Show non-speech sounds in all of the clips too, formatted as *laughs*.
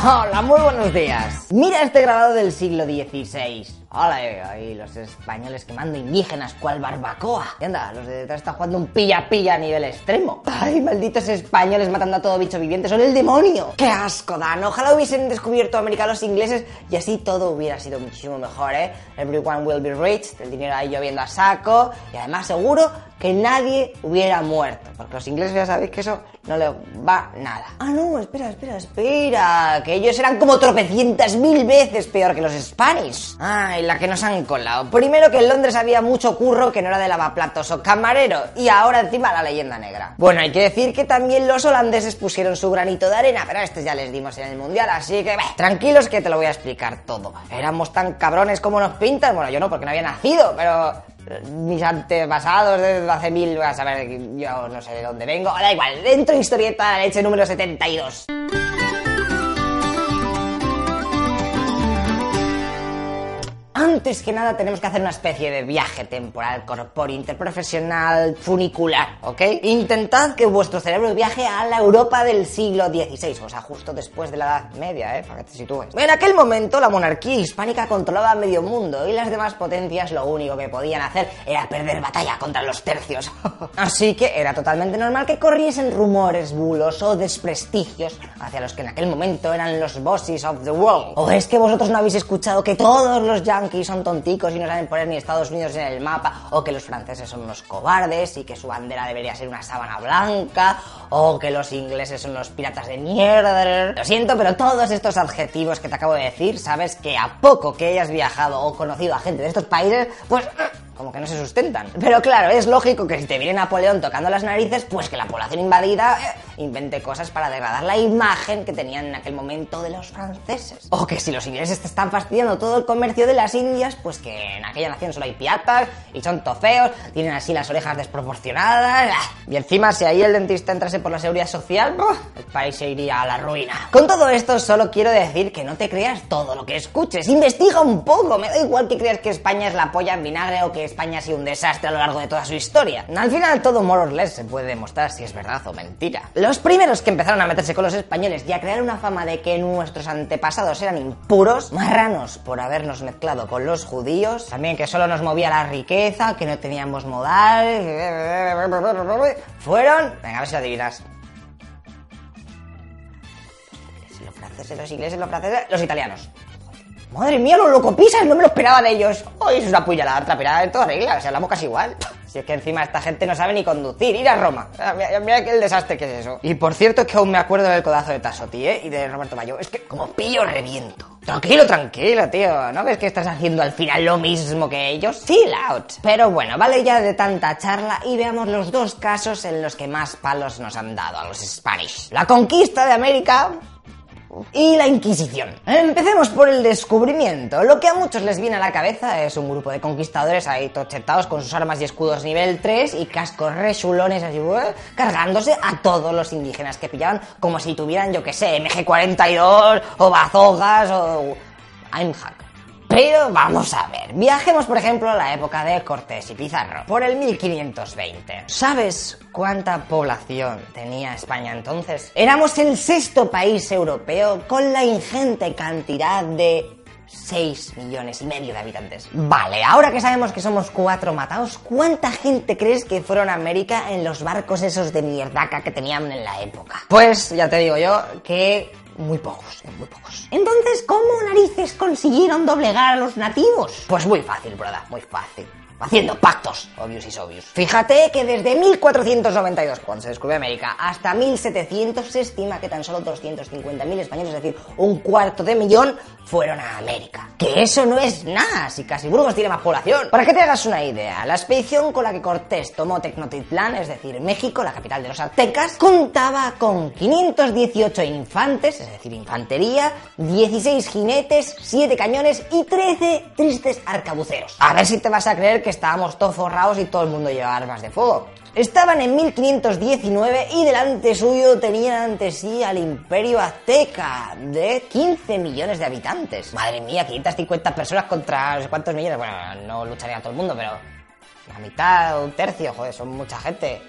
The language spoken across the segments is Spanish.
Hola, muy buenos días. Mira este grabado del siglo XVI. Hola, eh, ahí los españoles quemando indígenas cual barbacoa. Y anda, los de detrás están jugando un pilla-pilla a nivel extremo. Ay, malditos españoles matando a todo bicho viviente, son el demonio. Qué asco dan. Ojalá hubiesen descubierto América los ingleses y así todo hubiera sido muchísimo mejor, ¿eh? Everyone will be rich, el dinero ahí lloviendo a saco y además seguro que nadie hubiera muerto. Porque los ingleses ya sabéis que eso no le va nada. Ah, no, espera, espera, espera. Que ellos eran como tropecientas mil veces peor que los Spanish. Ay, la que nos han colado. Primero que en Londres había mucho curro que no era de lavaplatos o camarero. Y ahora encima la leyenda negra. Bueno, hay que decir que también los holandeses pusieron su granito de arena, pero a estos ya les dimos en el mundial, así que tranquilos que te lo voy a explicar todo. Éramos tan cabrones como nos pintan. Bueno, yo no, porque no había nacido, pero mis antepasados desde hace mil, a saber, yo no sé de dónde vengo, da igual, dentro historieta leche número 72. Antes que nada tenemos que hacer una especie de viaje temporal, corpóreo, interprofesional, funicular, ¿ok? Intentad que vuestro cerebro viaje a la Europa del siglo XVI, o sea, justo después de la Edad Media, ¿eh? Para que te sitúes. En aquel momento la monarquía hispánica controlaba medio mundo y las demás potencias lo único que podían hacer era perder batalla contra los tercios. *laughs* Así que era totalmente normal que corriesen rumores, bulos o desprestigios hacia los que en aquel momento eran los bosses of the world. ¿O es que vosotros no habéis escuchado que todos los yankees son tonticos y no saben poner ni Estados Unidos en el mapa, o que los franceses son unos cobardes y que su bandera debería ser una sábana blanca, o que los ingleses son los piratas de mierda. Lo siento, pero todos estos adjetivos que te acabo de decir, sabes que a poco que hayas viajado o conocido a gente de estos países, pues *clears throat* como que no se sustentan. Pero claro, es lógico que si te viene Napoleón tocando las narices, pues que la población invadida eh, invente cosas para degradar la imagen que tenían en aquel momento de los franceses. O que si los ingleses te están fastidiando todo el comercio de las Indias, pues que en aquella nación solo hay piratas y son tofeos, tienen así las orejas desproporcionadas. Y encima, si ahí el dentista entrase por la seguridad social, el país se iría a la ruina. Con todo esto, solo quiero decir que no te creas todo lo que escuches. Investiga un poco. Me da igual que creas que España es la polla en vinagre o que España ha sido un desastre a lo largo de toda su historia. Al final todo more or se puede demostrar si es verdad o mentira. Los primeros que empezaron a meterse con los españoles y a crear una fama de que nuestros antepasados eran impuros, marranos por habernos mezclado con los judíos, también que solo nos movía la riqueza, que no teníamos modales, fueron... Venga, a ver si lo adivinas. Los franceses, los ingleses, los franceses, los italianos. Madre mía, los locopisas, no me lo esperaban ellos. Hoy es una puñalada traperada en toda regla, o hablamos casi igual. Si es que encima esta gente no sabe ni conducir, ir a Roma. Mira, mira el desastre que es eso. Y por cierto, que aún me acuerdo del codazo de Tasotti, ¿eh? Y de Roberto Mayo. Es que como pillo reviento. Tranquilo, tranquilo, tío. ¿No ves que estás haciendo al final lo mismo que ellos? Chill out. Pero bueno, vale ya de tanta charla y veamos los dos casos en los que más palos nos han dado a los Spanish. La conquista de América y la Inquisición. Empecemos por el descubrimiento. Lo que a muchos les viene a la cabeza es un grupo de conquistadores ahí tochetados con sus armas y escudos nivel 3 y cascos rechulones así, ¿eh? cargándose a todos los indígenas que pillaban como si tuvieran, yo que sé, MG42 o bazogas o... Einhack. Pero vamos a ver, viajemos por ejemplo a la época de Cortés y Pizarro, por el 1520. ¿Sabes cuánta población tenía España entonces? Éramos el sexto país europeo con la ingente cantidad de 6 millones y medio de habitantes. Vale, ahora que sabemos que somos cuatro matados, ¿cuánta gente crees que fueron a América en los barcos esos de mierdaca que tenían en la época? Pues ya te digo yo que muy pocos, muy pocos. Entonces, ¿cómo narices consiguieron doblegar a los nativos? Pues muy fácil, brother, muy fácil haciendo pactos, obvios y obvios. Fíjate que desde 1492, cuando se descubrió América, hasta 1700 se estima que tan solo 250.000 españoles, es decir, un cuarto de millón, fueron a América. Que eso no es nada, si casi Burgos tiene más población. Para que te hagas una idea, la expedición con la que Cortés tomó Tecnotitlán, es decir, México, la capital de los aztecas, contaba con 518 infantes, es decir, infantería, 16 jinetes, 7 cañones y 13 tristes arcabuceros. A ver si te vas a creer que estábamos todos forrados y todo el mundo llevaba armas de fuego. Estaban en 1519 y delante suyo tenían ante sí al imperio azteca de 15 millones de habitantes. Madre mía, 550 personas contra no sé cuántos millones. Bueno, no lucharía todo el mundo, pero la mitad o un tercio, joder, son mucha gente.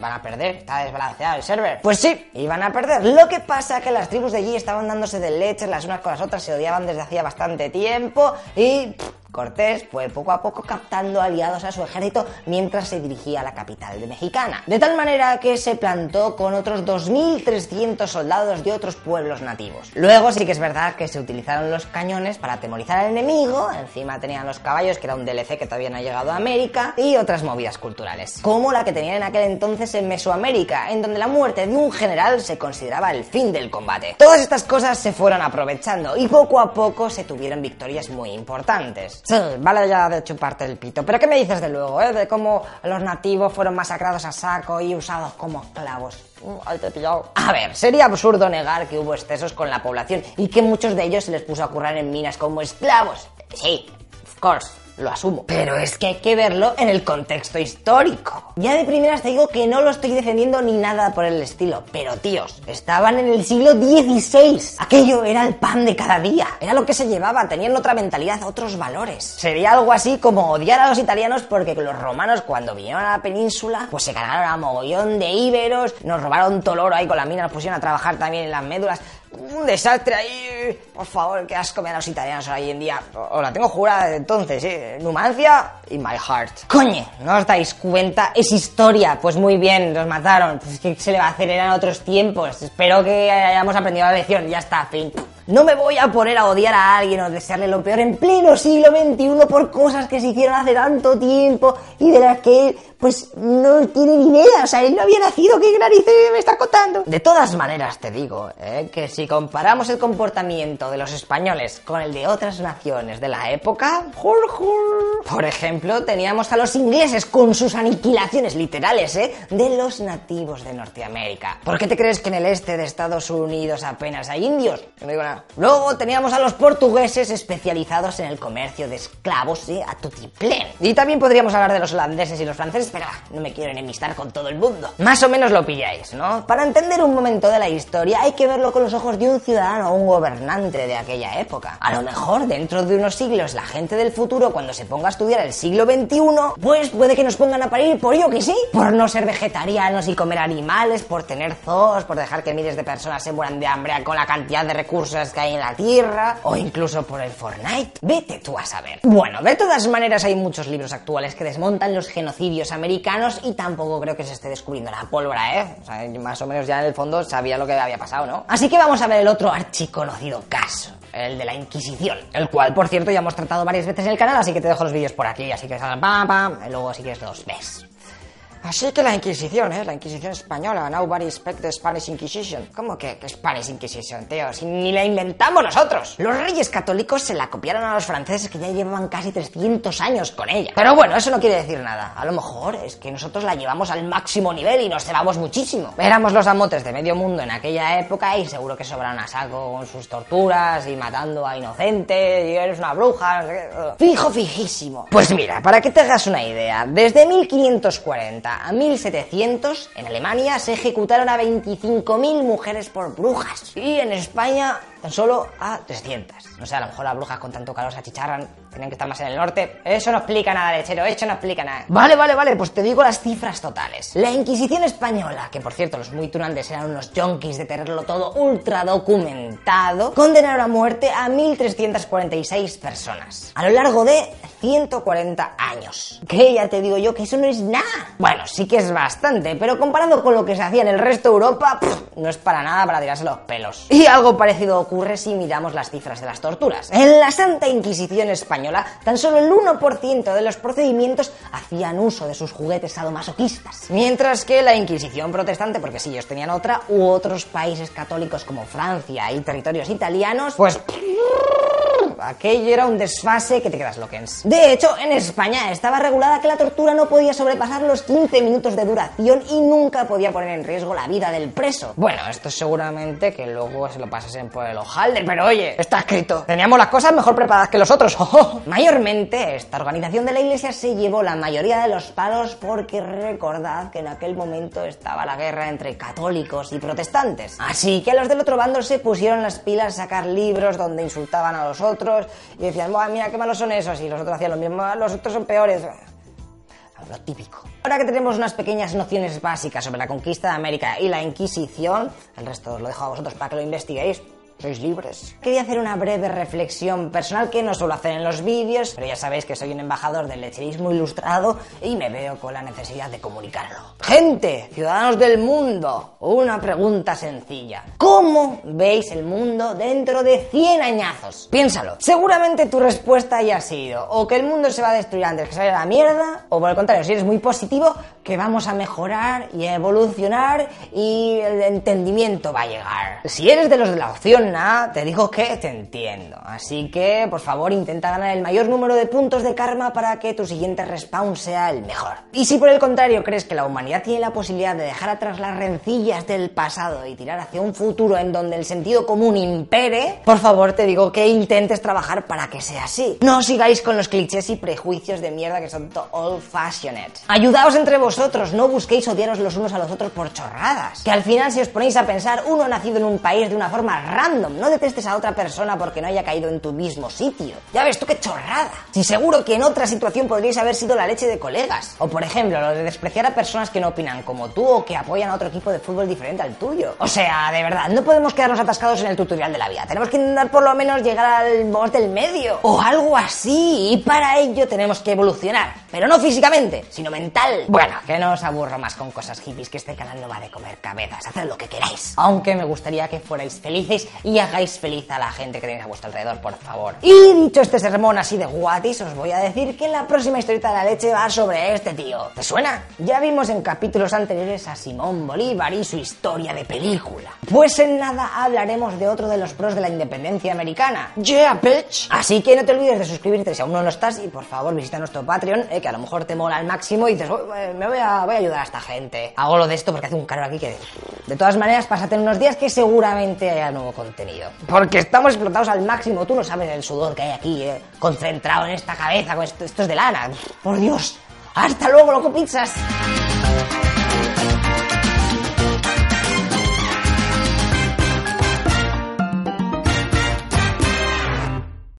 Van a perder, está desbalanceado el server. Pues sí, iban a perder. Lo que pasa es que las tribus de allí estaban dándose de leches las unas con las otras, se odiaban desde hacía bastante tiempo y Cortés fue poco a poco captando aliados a su ejército mientras se dirigía a la capital de Mexicana. De tal manera que se plantó con otros 2.300 soldados de otros pueblos nativos. Luego sí que es verdad que se utilizaron los cañones para atemorizar al enemigo, encima tenían los caballos, que era un DLC que todavía no ha llegado a América, y otras movidas culturales, como la que tenían en aquel entonces en Mesoamérica, en donde la muerte de un general se consideraba el fin del combate. Todas estas cosas se fueron aprovechando y poco a poco se tuvieron victorias muy importantes. Sí, vale ya de chuparte el pito. Pero ¿qué me dices de luego, eh? De cómo los nativos fueron masacrados a saco y usados como esclavos. Ahí te he pillado. A ver, sería absurdo negar que hubo excesos con la población y que muchos de ellos se les puso a currar en minas como esclavos. Sí, of course lo asumo. Pero es que hay que verlo en el contexto histórico. Ya de primeras te digo que no lo estoy defendiendo ni nada por el estilo, pero tíos, estaban en el siglo XVI. Aquello era el pan de cada día, era lo que se llevaba, tenían otra mentalidad, otros valores. Sería algo así como odiar a los italianos porque los romanos cuando vinieron a la península, pues se cargaron a mogollón de íberos, nos robaron todo el oro ahí con la mina, nos pusieron a trabajar también en las médulas un desastre ahí. Por favor, qué asco me a los italianos hoy en día. Os la tengo jurada desde entonces, ¿eh? Numancia y my heart. Coño, ¿no os dais cuenta? Es historia. Pues muy bien, los mataron. Pues ¿qué se le va a hacer? Eran otros tiempos. Espero que hayamos aprendido la lección. Ya está, fin. No me voy a poner a odiar a alguien o desearle lo peor en pleno siglo XXI por cosas que se hicieron hace tanto tiempo y de las que pues no tiene ni idea, o sea, él no había nacido, ¿qué narices me está contando? De todas maneras te digo, ¿eh? que si comparamos el comportamiento de los españoles con el de otras naciones de la época, por ejemplo, teníamos a los ingleses con sus aniquilaciones literales, ¿eh? de los nativos de Norteamérica. ¿Por qué te crees que en el este de Estados Unidos apenas hay indios? No digo nada. Luego teníamos a los portugueses especializados en el comercio de esclavos, ¿eh? a tutiplén. Y también podríamos hablar de los holandeses y los franceses pero no me quiero enemistar con todo el mundo. Más o menos lo pilláis, ¿no? Para entender un momento de la historia hay que verlo con los ojos de un ciudadano o un gobernante de aquella época. A lo mejor dentro de unos siglos la gente del futuro cuando se ponga a estudiar el siglo XXI, pues puede que nos pongan a parir por yo que sí, por no ser vegetarianos y comer animales, por tener zoos, por dejar que miles de personas se mueran de hambre con la cantidad de recursos que hay en la Tierra, o incluso por el Fortnite. Vete tú a saber. Bueno, de todas maneras hay muchos libros actuales que desmontan los genocidios y tampoco creo que se esté descubriendo la pólvora, ¿eh? O sea, más o menos ya en el fondo sabía lo que había pasado, ¿no? Así que vamos a ver el otro archiconocido caso el de la Inquisición, el cual, por cierto, ya hemos tratado varias veces en el canal, así que te dejo los vídeos por aquí, así que pam, pam, y luego si quieres los ves. Así que la Inquisición, ¿eh? La Inquisición española. Nobody expect the Spanish Inquisition. ¿Cómo que, Spanish Inquisition, tío? Si ni la inventamos nosotros. Los reyes católicos se la copiaron a los franceses que ya llevaban casi 300 años con ella. Pero bueno, eso no quiere decir nada. A lo mejor es que nosotros la llevamos al máximo nivel y nos cebamos muchísimo. Éramos los amotes de medio mundo en aquella época y seguro que sobran a saco con sus torturas y matando a inocentes y eres una bruja. Fijo, fijísimo. Pues mira, para que te hagas una idea, desde 1540 a 1700, en Alemania se ejecutaron a 25.000 mujeres por brujas. Y en España tan solo a 300. No sé, a lo mejor las brujas con tanto calor se achicharran, tienen que estar más en el norte. Eso no explica nada, lechero, eso no explica nada. Vale, vale, vale, pues te digo las cifras totales. La Inquisición española, que por cierto los muy tunantes eran unos junkies de tenerlo todo ultra documentado, condenaron a muerte a 1.346 personas. A lo largo de 140 años. Que ya te digo yo que eso no es nada. Bueno, sí que es bastante, pero comparado con lo que se hacía en el resto de Europa, no es para nada para tirarse los pelos. Y algo parecido ocurre si miramos las cifras de las torturas. En la Santa Inquisición española, tan solo el 1% de los procedimientos hacían uso de sus juguetes sadomasoquistas. Mientras que la Inquisición protestante, porque sí, ellos tenían otra, u otros países católicos como Francia y territorios italianos, pues aquello era un desfase que te quedas loquens. De hecho, en España estaba regulada que la tortura no podía sobrepasar los 15 minutos de duración y nunca podía poner en riesgo la vida del preso. Bueno, esto seguramente que luego se lo pasasen por el hojalde, pero oye, está escrito. Teníamos las cosas mejor preparadas que los otros. *laughs* Mayormente, esta organización de la iglesia se llevó la mayoría de los palos porque recordad que en aquel momento estaba la guerra entre católicos y protestantes. Así que los del otro bando se pusieron las pilas a sacar libros donde insultaban a los otros y decían, mira qué malos son esos, y los otros hacían lo mismo, los otros son peores. lo típico. Ahora que tenemos unas pequeñas nociones básicas sobre la conquista de América y la Inquisición, el resto os lo dejo a vosotros para que lo investiguéis, sois libres. Quería hacer una breve reflexión personal que no suelo hacer en los vídeos, pero ya sabéis que soy un embajador del lecherismo ilustrado y me veo con la necesidad de comunicarlo. Gente, ciudadanos del mundo, una pregunta sencilla. ¿Cómo veis el mundo dentro de 100 añazos? Piénsalo. Seguramente tu respuesta haya sido o que el mundo se va a destruir antes que se vaya a la mierda, o por el contrario, si eres muy positivo, que vamos a mejorar y evolucionar y el entendimiento va a llegar. Si eres de los de la opción te digo que te entiendo. Así que, por favor, intenta ganar el mayor número de puntos de karma para que tu siguiente respawn sea el mejor. Y si por el contrario crees que la humanidad tiene la posibilidad de dejar atrás las rencillas del pasado y tirar hacia un futuro en donde el sentido común impere, por favor te digo que intentes trabajar para que sea así. No sigáis con los clichés y prejuicios de mierda que son old fashioned. Ayudaos entre vosotros, no busquéis odiaros los unos a los otros por chorradas. Que al final si os ponéis a pensar, uno ha nacido en un país de una forma random no detestes a otra persona porque no haya caído en tu mismo sitio. Ya ves tú qué chorrada. Si seguro que en otra situación podríais haber sido la leche de colegas. O por ejemplo, lo de despreciar a personas que no opinan como tú o que apoyan a otro equipo de fútbol diferente al tuyo. O sea, de verdad, no podemos quedarnos atascados en el tutorial de la vida. Tenemos que intentar por lo menos llegar al boss del medio. O algo así. Y para ello tenemos que evolucionar. Pero no físicamente, sino mental. Bueno, que no os aburro más con cosas hippies, que este canal no va de comer cabezas. Haced lo que queráis. Aunque me gustaría que fuerais felices y hagáis feliz a la gente que tenéis a vuestro alrededor, por favor. Y dicho este sermón así de guatis, os voy a decir que la próxima historieta de la leche va sobre este tío. ¿Te suena? Ya vimos en capítulos anteriores a Simón Bolívar y su historia de película. Pues en nada hablaremos de otro de los pros de la independencia americana. Yeah, bitch. Así que no te olvides de suscribirte si aún no lo estás y por favor visita nuestro Patreon, que a lo mejor te mola al máximo y dices, eh, me voy a, voy a ayudar a esta gente. Hago lo de esto porque hace un calor aquí que... De todas maneras, pásate unos días que seguramente haya nuevo contenido. Porque estamos explotados al máximo. Tú no sabes el sudor que hay aquí, eh, concentrado en esta cabeza. Esto, esto es de lana. Por Dios. Hasta luego, loco pizzas.